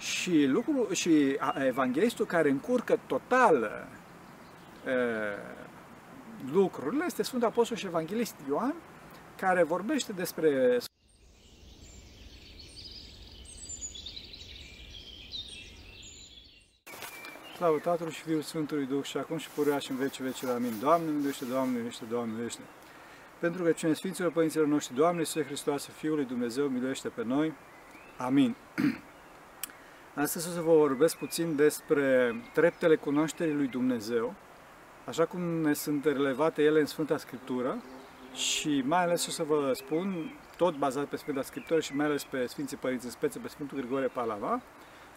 Și, lucru, și evanghelistul care încurcă total uh, lucrurile este Sfântul Apostol și Evanghelist Ioan, care vorbește despre Slavă Tatălui și Fiul Sfântului Duh și acum și purea și în vece vece la Amin. Doamne, miluiește, Doamne, miluiește, Doamne, miluiește. Pentru că cine Sfinților Părinților noștri, Doamne Iisuse Hristoase, Fiul lui Dumnezeu, miluiește pe noi. Amin. Astăzi o să vă vorbesc puțin despre treptele cunoașterii lui Dumnezeu, așa cum ne sunt relevate ele în Sfânta Scriptură și mai ales o să vă spun, tot bazat pe Sfânta Scriptură și mai ales pe Sfinții Părinți, în speță pe Sfântul Grigore Palava,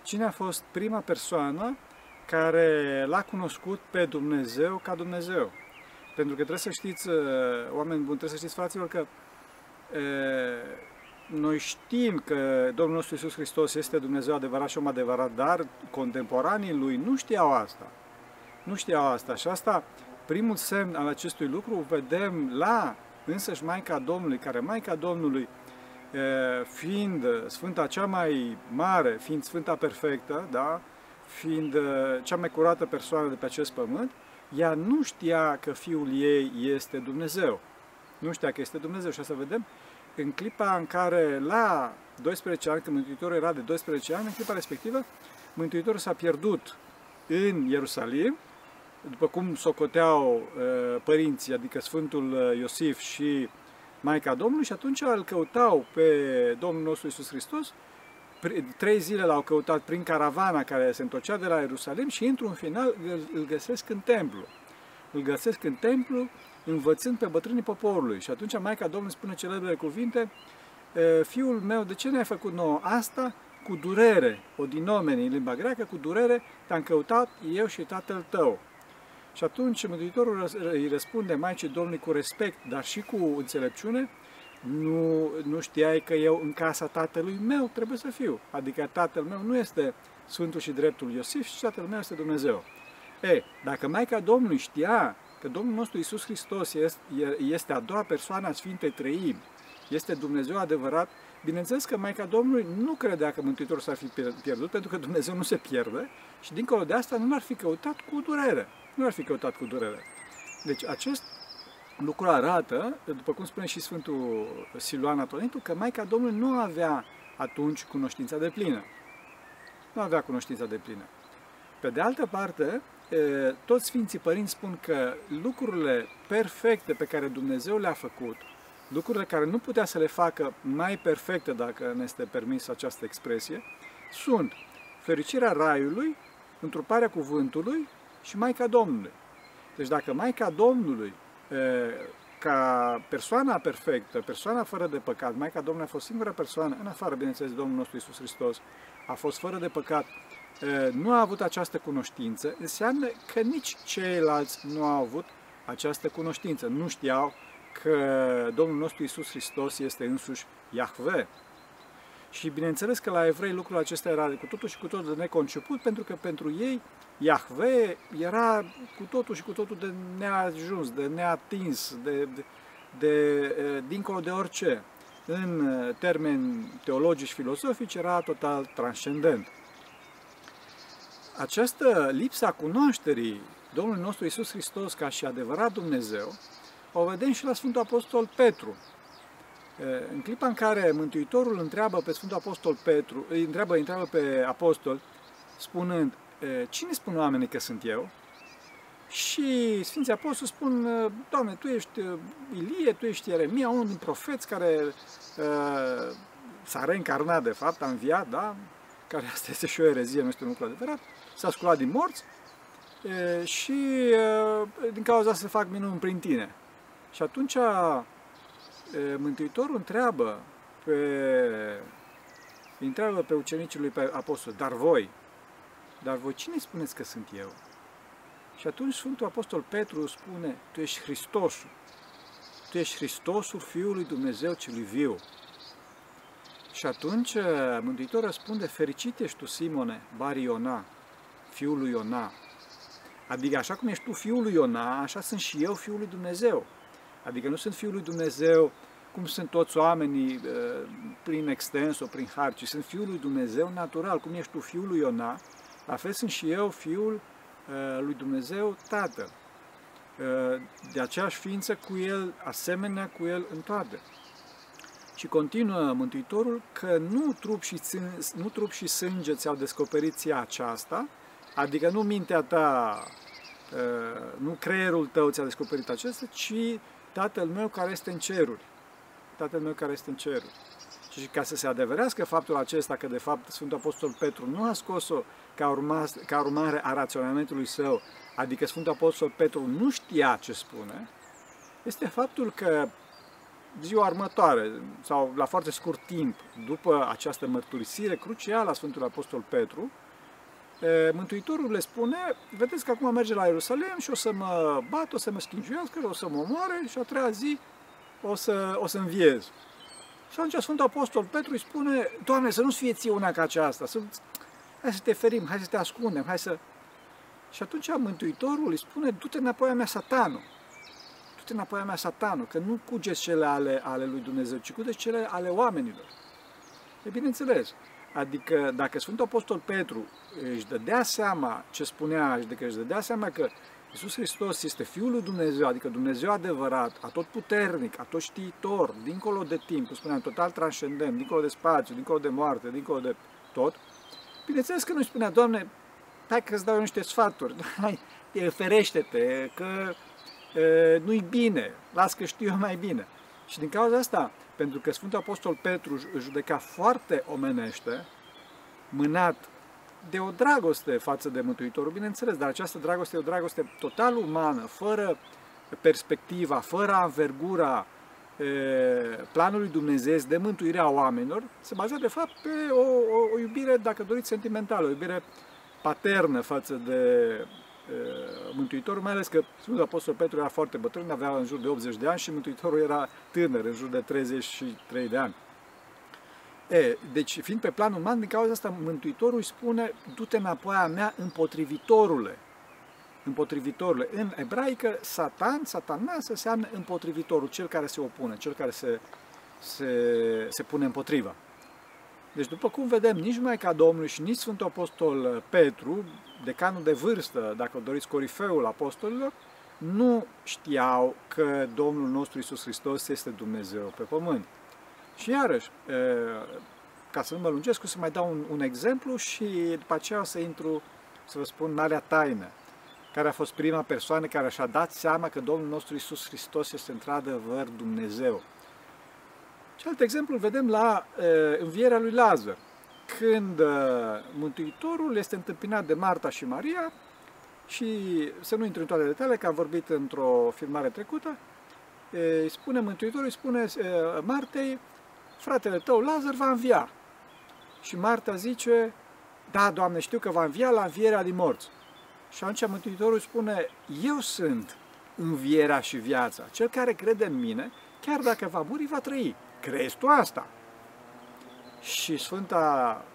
cine a fost prima persoană care l-a cunoscut pe Dumnezeu ca Dumnezeu. Pentru că trebuie să știți, uh, oameni buni, trebuie să știți, fraților, că e, uh, noi știm că Domnul nostru Iisus Hristos este Dumnezeu adevărat și om adevărat, dar contemporanii lui nu știau asta. Nu știau asta și asta, primul semn al acestui lucru, vedem la însăși Maica Domnului, care Maica Domnului, e, uh, fiind Sfânta cea mai mare, fiind Sfânta perfectă, da? fiind uh, cea mai curată persoană de pe acest pământ, ea nu știa că fiul ei este Dumnezeu. Nu știa că este Dumnezeu și să vedem în clipa în care la 12 ani, când Mântuitorul era de 12 ani, în clipa respectivă, Mântuitorul s-a pierdut în Ierusalim, după cum socoteau uh, părinții, adică Sfântul uh, Iosif și Maica Domnului, și atunci îl căutau pe Domnul nostru Isus Hristos trei zile l-au căutat prin caravana care se întorcea de la Ierusalim și într-un final îl găsesc în templu. Îl găsesc în templu învățând pe bătrânii poporului. Și atunci Maica Domnului spune celebrele cuvinte, Fiul meu, de ce ne-ai făcut nouă asta? Cu durere, o dinomeni în limba greacă, cu durere te-am căutat eu și tatăl tău. Și atunci Mântuitorul îi răspunde Maicii Domnului cu respect, dar și cu înțelepciune, nu, nu știai că eu în casa tatălui meu trebuie să fiu. Adică tatăl meu nu este Sfântul și Dreptul Iosif, ci tatăl meu este Dumnezeu. E, dacă Maica Domnului știa că Domnul nostru Isus Hristos este, este a doua persoană a Sfintei Trăimi, este Dumnezeu adevărat, bineînțeles că Maica Domnului nu credea că Mântuitorul s-ar fi pierdut, pentru că Dumnezeu nu se pierde și dincolo de asta nu l-ar fi căutat cu durere. Nu l-ar fi căutat cu durere. Deci acest lucru arată, după cum spune și Sfântul Siluan Atolintu, că Maica Domnului nu avea atunci cunoștința de plină. Nu avea cunoștința de plină. Pe de altă parte, toți Sfinții Părinți spun că lucrurile perfecte pe care Dumnezeu le-a făcut, lucrurile care nu putea să le facă mai perfecte, dacă ne este permis această expresie, sunt fericirea Raiului, întruparea cuvântului și Maica Domnului. Deci dacă Maica Domnului ca persoana perfectă, persoana fără de păcat, Maica Domnului a fost singura persoană, în afară, bineînțeles, Domnul nostru Isus Hristos, a fost fără de păcat, nu a avut această cunoștință, înseamnă că nici ceilalți nu au avut această cunoștință. Nu știau că Domnul nostru Isus Hristos este însuși Iahve. Și bineînțeles că la evrei lucrul acesta era cu totul și cu totul de neconceput, pentru că pentru ei Iahve era cu totul și cu totul de neajuns, de neatins, de, de, de dincolo de orice. În termeni teologici și filosofici era total transcendent. Această lipsa cunoașterii Domnului nostru Isus Hristos ca și adevărat Dumnezeu, o vedem și la Sfântul Apostol Petru. În clipa în care Mântuitorul întreabă pe Sfântul Apostol Petru, îi întreabă, îi întreabă pe apostol, spunând, cine spun oamenii că sunt eu? Și Sfinții Apostoli spun, Doamne, Tu ești Ilie, Tu ești Ieremia, unul din profeți care uh, s-a reîncarnat, de fapt, a înviat, da? Care asta este și o erezie, nu este un lucru adevărat, s-a sculat din morți uh, și uh, din cauza asta se fac minuni prin tine. Și atunci uh, Mântuitorul întreabă pe, întreabă pe ucenicii lui, pe apostol, dar voi, dar voi cine spuneți că sunt eu? Și atunci Sfântul Apostol Petru spune, tu ești Hristosul. Tu ești Hristosul Fiului Dumnezeu celui viu. Și atunci uh, Mântuitorul răspunde, fericit ești tu, Simone, Bari Iona, fiul lui Iona. Adică așa cum ești tu fiul lui Iona, așa sunt și eu fiul lui Dumnezeu. Adică nu sunt fiul lui Dumnezeu cum sunt toți oamenii uh, prin extenso, prin har, ci sunt Fiul lui Dumnezeu natural, cum ești tu Fiul lui Iona, la fel sunt și eu Fiul uh, lui Dumnezeu Tatăl. Uh, de aceeași ființă cu El, asemenea cu El în toate. Și continuă Mântuitorul că nu trup și, nu trup și sânge ți-au descoperit ție aceasta, adică nu mintea ta, nu creierul tău ți-a descoperit acesta, ci Tatăl meu care este în ceruri. Tatăl meu care este în ceruri. Și ca să se adeverească faptul acesta că de fapt Sfântul Apostol Petru nu a scos-o ca, urma, ca urmare a raționamentului său, adică Sfântul Apostol Petru nu știa ce spune, este faptul că ziua următoare sau la foarte scurt timp după această mărturisire crucială a Sfântului Apostol Petru, Mântuitorul le spune, vedeți că acum merge la Ierusalim și o să mă bat, o să mă schingiuiască, o să mă omoare și a treia zi o să, o să înviez. Și atunci Sfântul Apostol Petru îi spune, Doamne, să nu-ți fie ție una ca aceasta, să, hai să te ferim, hai să te ascundem, hai să... Și atunci Mântuitorul îi spune, du-te înapoi a mea, satanul. Du-te înapoi a mea, satanul, că nu cugeți cele ale, ale lui Dumnezeu, ci cugeți cele ale oamenilor. E bineînțeles. Adică dacă Sfântul Apostol Petru își dădea seama ce spunea, adică își dădea seama că Iisus Hristos este Fiul lui Dumnezeu, adică Dumnezeu adevărat, atot puternic, atot știitor, dincolo de timp, cum spuneam, total transcendent, dincolo de spațiu, dincolo de moarte, dincolo de tot, bineînțeles că nu-i spunea, Doamne, hai că îți dau niște sfaturi, hai, ferește-te, că e, nu-i bine, las că știu eu mai bine. Și din cauza asta, pentru că Sfântul Apostol Petru își judeca foarte omenește, mânat de o dragoste față de Mântuitorul, bineînțeles, dar această dragoste e o dragoste total umană, fără perspectiva, fără anvergura planului Dumnezeu de mântuire a oamenilor, se bazează de fapt pe o, o, o iubire, dacă doriți, sentimentală, o iubire paternă față de Mântuitorul, mai ales că Sfântul Apostol Petru era foarte bătrân, avea în jur de 80 de ani și Mântuitorul era tânăr, în jur de 33 de ani. E, deci, fiind pe plan uman, din cauza asta, Mântuitorul îi spune, du-te înapoi a mea împotrivitorule. Împotrivitorule. În ebraică, satan, satana, se înseamnă împotrivitorul, cel care se opune, cel care se, se, se pune împotriva. Deci, după cum vedem, nici mai ca Domnul și nici Sfântul Apostol Petru, decanul de vârstă, dacă doriți, corifeul apostolilor, nu știau că Domnul nostru Isus Hristos este Dumnezeu pe pământ. Și iarăși, ca să nu mă lungesc, o să mai dau un, un exemplu și după aceea o să intru, să vă spun, în alea taină, care a fost prima persoană care și-a dat seama că Domnul nostru Isus Hristos este într-adevăr Dumnezeu. Alt exemplu îl vedem la uh, învierea lui Lazar, când uh, Mântuitorul este întâmpinat de Marta și Maria și să nu intru în toate detaliile, că am vorbit într-o filmare trecută, îi spune Mântuitorul, îi spune Martei, fratele tău Lazar va învia. Și Marta zice, da, Doamne, știu că va învia la învierea din morți. Și atunci Mântuitorul spune, eu sunt învierea și viața. Cel care crede în mine, chiar dacă va muri, va trăi. Crezi tu asta? Și Sfânta,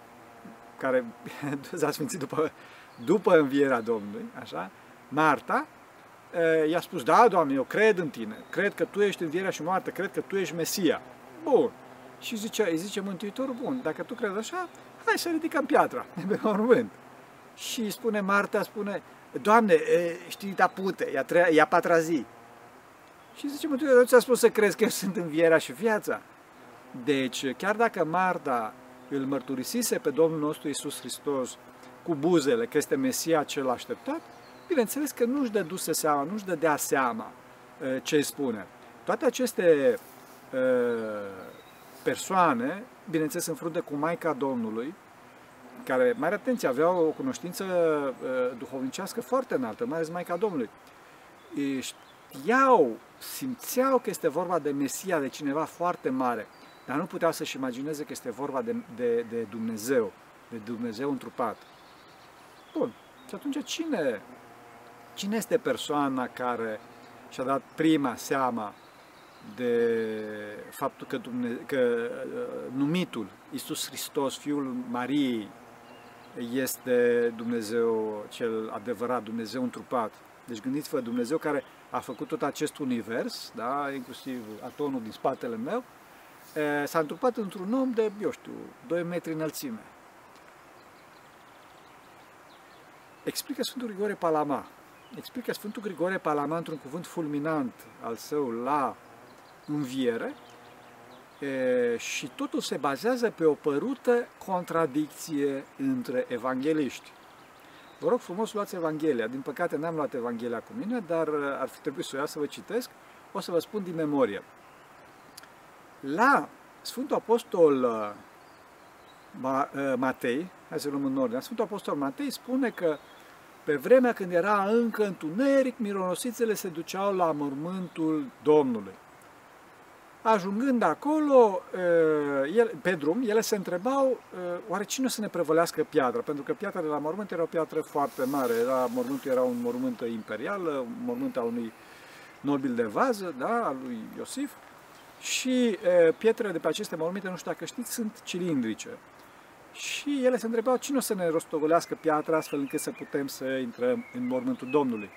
care s-a sfințit după, după învierea Domnului, așa, Marta, i-a spus, da, Doamne, eu cred în Tine, cred că Tu ești învierea și moartea, cred că Tu ești Mesia. Bun. Și zice, îi zice Mântuitorul, bun, dacă tu crezi așa, hai să ridicăm piatra de pe mormânt. Și spune Marta, spune, Doamne, știi, da pute, e a, treia, e a patra zi. Și zice Mântuitorul, ți-a spus să crezi că eu sunt învierea și viața? Deci, chiar dacă Marta îl mărturisise pe Domnul nostru Isus Hristos cu buzele că este Mesia cel așteptat, bineînțeles că nu-și dăduse seama, nu-și dădea seama ce îi spune. Toate aceste persoane, bineînțeles în frunte cu Maica Domnului, care, mai atenție, aveau o cunoștință uh, duhovnicească foarte înaltă, mai ales Maica Domnului. Știau, simțeau că este vorba de Mesia, de cineva foarte mare, dar nu puteau să-și imagineze că este vorba de, de, de Dumnezeu, de Dumnezeu întrupat. Bun, și atunci cine, cine este persoana care și-a dat prima seama de faptul că, Dumne- că uh, numitul Iisus Hristos, Fiul Mariei, este Dumnezeu cel adevărat, Dumnezeu întrupat. Deci gândiți-vă, Dumnezeu care a făcut tot acest univers, da, inclusiv atomul din spatele meu, s-a întrupat într-un om de, eu știu, 2 metri înălțime. Explică Sfântul Grigore Palama. Explică Sfântul Grigore Palama într-un cuvânt fulminant al său la înviere e, și totul se bazează pe o părută contradicție între evangeliști. Vă rog frumos, luați Evanghelia. Din păcate n-am luat Evanghelia cu mine, dar ar fi trebuit să o ia să vă citesc. O să vă spun din memorie. La Sfântul Apostol uh, uh, Matei, hai să luăm în ordine, Sfântul Apostol Matei spune că pe vremea când era încă întuneric, mironosițele se duceau la mormântul Domnului. Ajungând acolo, uh, el, pe drum, ele se întrebau, oare cine o să ne prevălească piatra? Pentru că piatra de la mormânt era o piatră foarte mare, era, mormântul era un mormânt imperial, un mormânt al unui nobil de vază, da, al lui Iosif, și e, pietrele de pe aceste morminte, nu știu dacă știți, sunt cilindrice. Și ele se întrebau cine o să ne rostogolească piatra astfel încât să putem să intrăm în mormântul Domnului.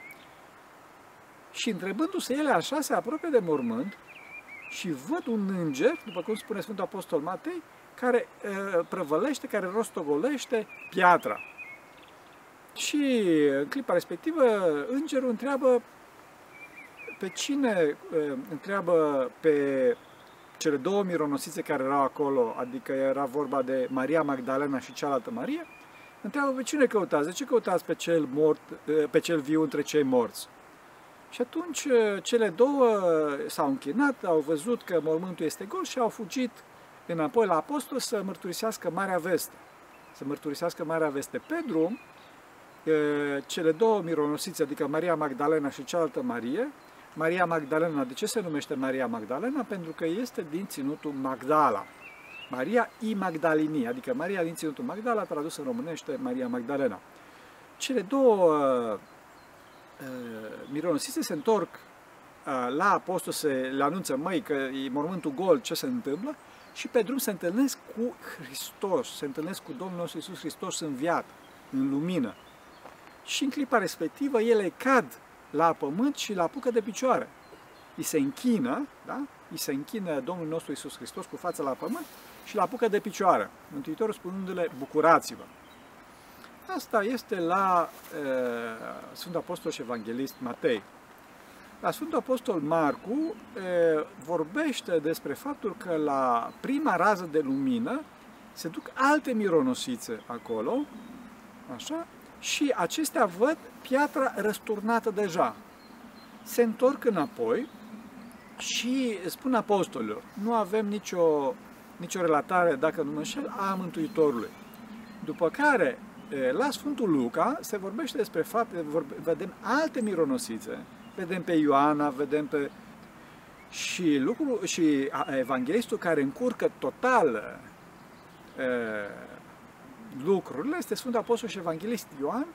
Și întrebându-se ele așa, se apropie de mormânt și văd un înger, după cum spune Sfântul Apostol Matei, care e, prăvălește, care rostogolește piatra. Și în clipa respectivă, îngerul întreabă pe cine întreabă pe cele două mironosițe care erau acolo, adică era vorba de Maria Magdalena și cealaltă Maria, întreabă pe cine căutați, de ce căutați pe cel, mort, pe cel viu între cei morți? Și atunci cele două s-au închinat, au văzut că mormântul este gol și au fugit înapoi la apostol să mărturisească Marea Veste. Să mărturisească Marea Veste. Pe drum, cele două mironosițe, adică Maria Magdalena și cealaltă Marie, Maria Magdalena. De ce se numește Maria Magdalena? Pentru că este din ținutul Magdala. Maria I Magdalini, adică Maria din ținutul Magdala, tradusă în românește Maria Magdalena. Cele două uh, mironosițe se întorc uh, la apostol, se le anunță, măi, că e mormântul gol, ce se întâmplă, și pe drum se întâlnesc cu Hristos, se întâlnesc cu Domnul nostru Iisus Hristos înviat, în lumină. Și în clipa respectivă ele cad la pământ și la apucă de picioare. Îi se închină, da? Îi se închină Domnul nostru Isus Hristos cu fața la pământ și la apucă de picioare. Mântuitorul spunându-le, bucurați-vă. Asta este la e, Sfântul Apostol și Evanghelist Matei. La Sfântul Apostol Marcu e, vorbește despre faptul că la prima rază de lumină se duc alte mironosițe acolo, așa, și acestea văd piatra răsturnată deja. Se întorc înapoi și spun apostolilor, nu avem nicio, nicio relatare, dacă nu mă înșel, a Mântuitorului. După care, la Sfântul Luca, se vorbește despre fapte, vedem alte mironosițe, vedem pe Ioana, vedem pe... Și, lucru, și evanghelistul care încurcă total lucrurile este Sfântul Apostol și Evanghelist Ioan,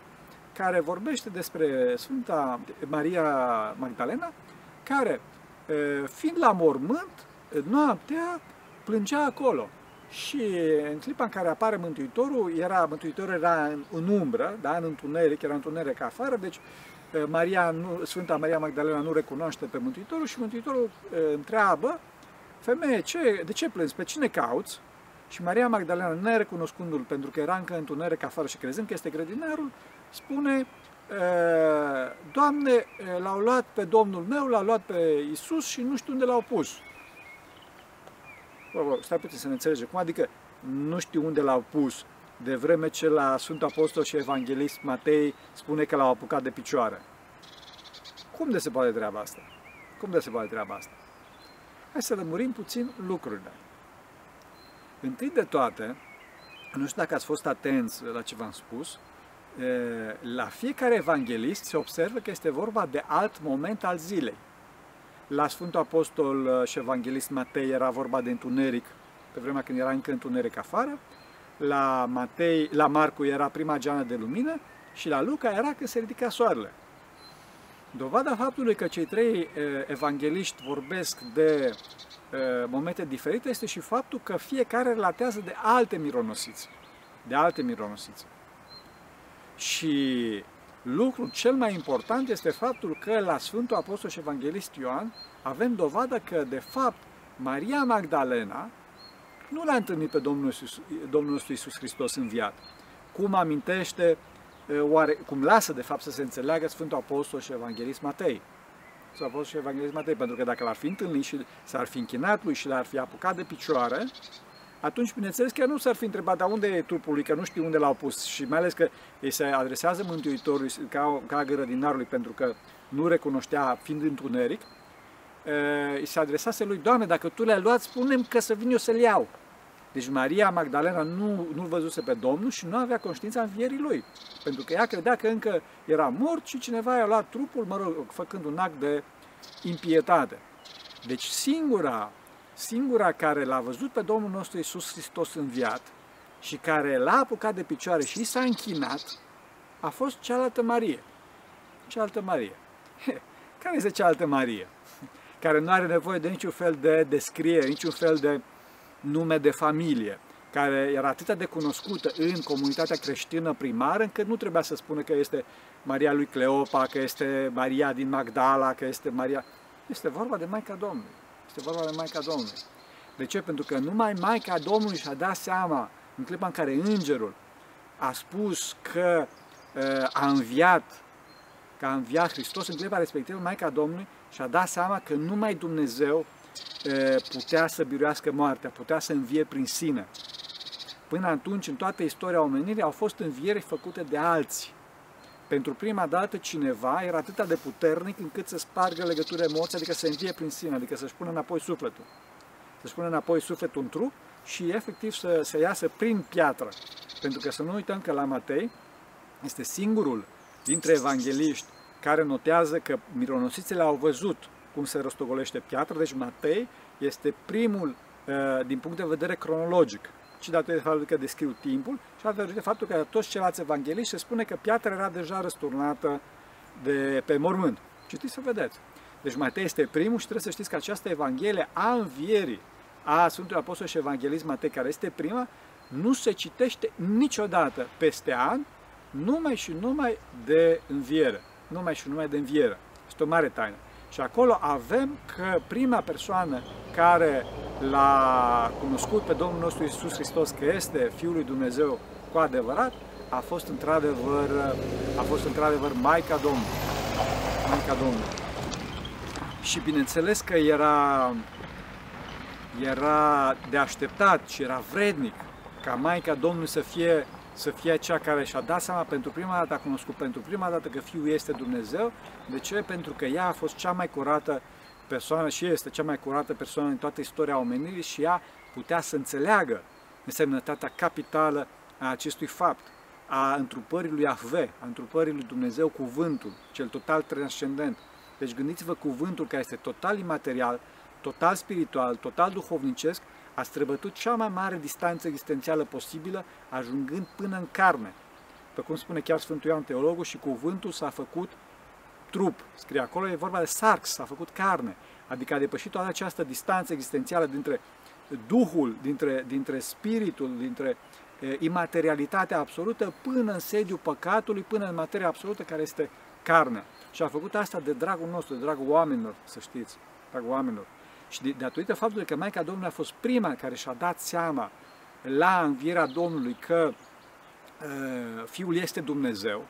care vorbește despre Sfânta Maria Magdalena, care, fiind la mormânt, noaptea plângea acolo. Și în clipa în care apare Mântuitorul, era, Mântuitorul era în, în umbră, da, în întuneric, era întuneric afară, deci Maria, nu, Sfânta Maria Magdalena nu recunoaște pe Mântuitorul și Mântuitorul întreabă, femeie, ce, de ce plângi, pe cine cauți? Și Maria Magdalena, nerecunoscându-l pentru că era încă întuneric afară și crezând că este grădinarul, spune, Doamne, l-au luat pe Domnul meu, l-au luat pe Isus și nu știu unde l-au pus. Bă, bă, stai puțin să ne înțelege. Cum adică nu știu unde l-au pus, de vreme ce la Sfântul Apostol și Evanghelist Matei spune că l-au apucat de picioare? Cum de se poate treaba asta? Cum de se poate treaba asta? Hai să lămurim puțin lucrurile. Întâi de toate, nu știu dacă ați fost atenți la ce v-am spus, la fiecare evanghelist se observă că este vorba de alt moment al zilei. La Sfântul Apostol și Evanghelist Matei era vorba de întuneric, pe vremea când era încă întuneric afară, la, Matei, la Marcu era prima geană de lumină și la Luca era când se ridica soarele. Dovada faptului că cei trei evangeliști vorbesc de momente diferite este și faptul că fiecare relatează de alte mironosițe. De alte mironosițe. Și lucrul cel mai important este faptul că la Sfântul Apostol și Evanghelist Ioan avem dovadă că, de fapt, Maria Magdalena nu l-a întâlnit pe Domnul, Iisus, Domnul nostru Iisus Hristos înviat. Cum amintește, oare, cum lasă de fapt să se înțeleagă Sfântul Apostol și Evanghelist Matei. Sfântul Apostol și Evanghelist Matei, pentru că dacă l-ar fi întâlnit și s-ar fi închinat lui și l-ar fi apucat de picioare, atunci, bineînțeles, că nu s-ar fi întrebat, dar unde e trupul lui, că nu știu unde l-au pus și mai ales că îi se adresează Mântuitorului ca, ca grădinarului pentru că nu recunoștea fiind întuneric, îi se adresase lui, Doamne, dacă Tu le-ai luat, spunem că să vin eu să-l iau. Deci Maria Magdalena nu, nu-l văzuse pe Domnul și nu avea conștiința învierii lui. Pentru că ea credea că încă era mort și cineva i-a luat trupul, mă rog, făcând un act de impietate. Deci singura singura care l-a văzut pe Domnul nostru Isus Hristos înviat și care l-a apucat de picioare și s-a închinat, a fost cealaltă Marie. Cealaltă Marie. Care este cealaltă Marie? Care nu are nevoie de niciun fel de descriere, niciun fel de nume de familie, care era atât de cunoscută în comunitatea creștină primară, încât nu trebuia să spună că este Maria lui Cleopa, că este Maria din Magdala, că este Maria... Este vorba de Maica Domnului. Este vorba de Maica Domnului. De ce? Pentru că numai Maica Domnului și-a dat seama în clipa în care îngerul a spus că uh, a înviat, că a înviat Hristos, în clipa respectivă Maica Domnului și-a dat seama că numai Dumnezeu uh, putea să biruiască moartea, putea să învie prin sine. Până atunci, în toată istoria omenirii, au fost învieri făcute de alții pentru prima dată cineva era atât de puternic încât să spargă legătura emoției, adică să învie prin sine, adică să-și pună înapoi sufletul. Să-și pună înapoi sufletul în trup și efectiv să, să iasă prin piatră. Pentru că să nu uităm că la Matei este singurul dintre evangeliști care notează că mironosițele au văzut cum se rostogolește piatra, deci Matei este primul uh, din punct de vedere cronologic ci datorită faptului că descriu timpul și datorită faptul că toți ceilalți evangeliști se spune că piatra era deja răsturnată de pe mormânt. Citiți să vedeți. Deci Matei este primul și trebuie să știți că această evanghelie a învierii a Sfântului Apostol și Evanghelist Matei, care este prima, nu se citește niciodată peste an, numai și numai de înviere. Numai și numai de înviere. Este o mare taină. Și acolo avem că prima persoană care l-a cunoscut pe Domnul nostru Isus Hristos că este Fiul lui Dumnezeu cu adevărat, a fost într-adevăr, a fost într-adevăr Maica Domnului. Maica Domnului. Și bineînțeles că era, era de așteptat și era vrednic ca Maica Domnului să fie să fie cea care și-a dat seama pentru prima dată, a cunoscut pentru prima dată că Fiul este Dumnezeu. De ce? Pentru că ea a fost cea mai curată persoană și este cea mai curată persoană în toată istoria omenirii și ea putea să înțeleagă însemnătatea capitală a acestui fapt, a întrupării lui Ahve, a întrupării lui Dumnezeu, cuvântul, cel total transcendent. Deci gândiți-vă cuvântul care este total imaterial, total spiritual, total duhovnicesc, a străbătut cea mai mare distanță existențială posibilă, ajungând până în carne. Pe cum spune chiar Sfântul Ioan Teologul, și cuvântul s-a făcut trup. Scrie acolo, e vorba de sarx, s-a făcut carne. Adică a depășit toată această distanță existențială dintre Duhul, dintre, dintre spiritul, dintre e, imaterialitatea absolută până în sediul păcatului, până în materia absolută care este carne. Și a făcut asta de dragul nostru, de dragul oamenilor, să știți, dragul oamenilor. Și de, datorită faptului că Maica Domnului a fost prima care și-a dat seama la învierea Domnului că uh, Fiul este Dumnezeu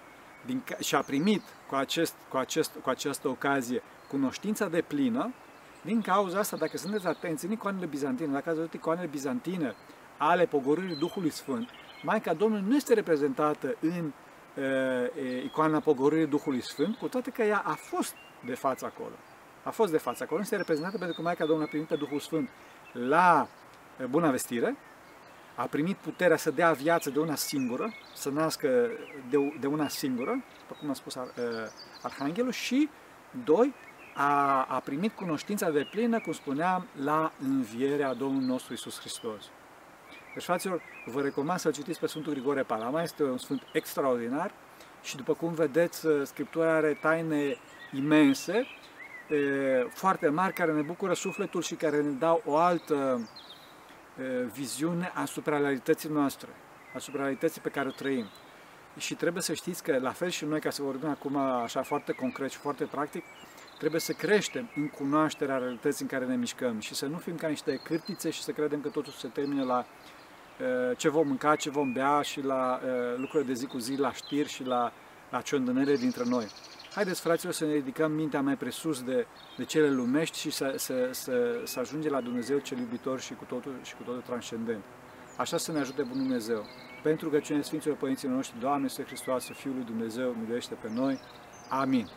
din, și a primit cu, acest, cu, acest, cu această ocazie cunoștința de plină, din cauza asta, dacă sunteți atenți, în icoanele bizantine, dacă ați văzut icoanele bizantine ale pogorârii Duhului Sfânt, Maica Domnului nu este reprezentată în uh, icoana pogorârii Duhului Sfânt, cu toate că ea a fost de față acolo a fost de față acolo, este reprezentată pentru că Maica Domnului a primit pe Duhul Sfânt la bună vestire, a primit puterea să dea viață de una singură, să nască de, de una singură, după cum a spus Arhanghelul, și, doi, a, a primit cunoștința de plină, cum spuneam, la învierea Domnului nostru Isus Hristos. Deci, fraților, vă recomand să-l citiți pe Sfântul Grigore Palama, este un sfânt extraordinar și, după cum vedeți, Scriptura are taine imense foarte mari care ne bucură sufletul și care ne dau o altă viziune asupra realității noastre, asupra realității pe care o trăim. și trebuie să știți că, la fel și noi, ca să vorbim acum așa foarte concret și foarte practic, trebuie să creștem în cunoașterea realității în care ne mișcăm și să nu fim ca niște cârtițe și să credem că totul se termine la uh, ce vom mânca, ce vom bea și la uh, lucrurile de zi cu zi, la știri și la, la ciondănele dintre noi. Haideți, fraților, să ne ridicăm mintea mai presus de, de cele lumești și să, să, să, să ajungem la Dumnezeu cel iubitor și cu totul, și cu totul transcendent. Așa să ne ajute Bunul Dumnezeu. Pentru că cine Sfinților Părinților noștri, Doamne, Să Hristos, Fiul lui Dumnezeu, miluiește pe noi. Amin.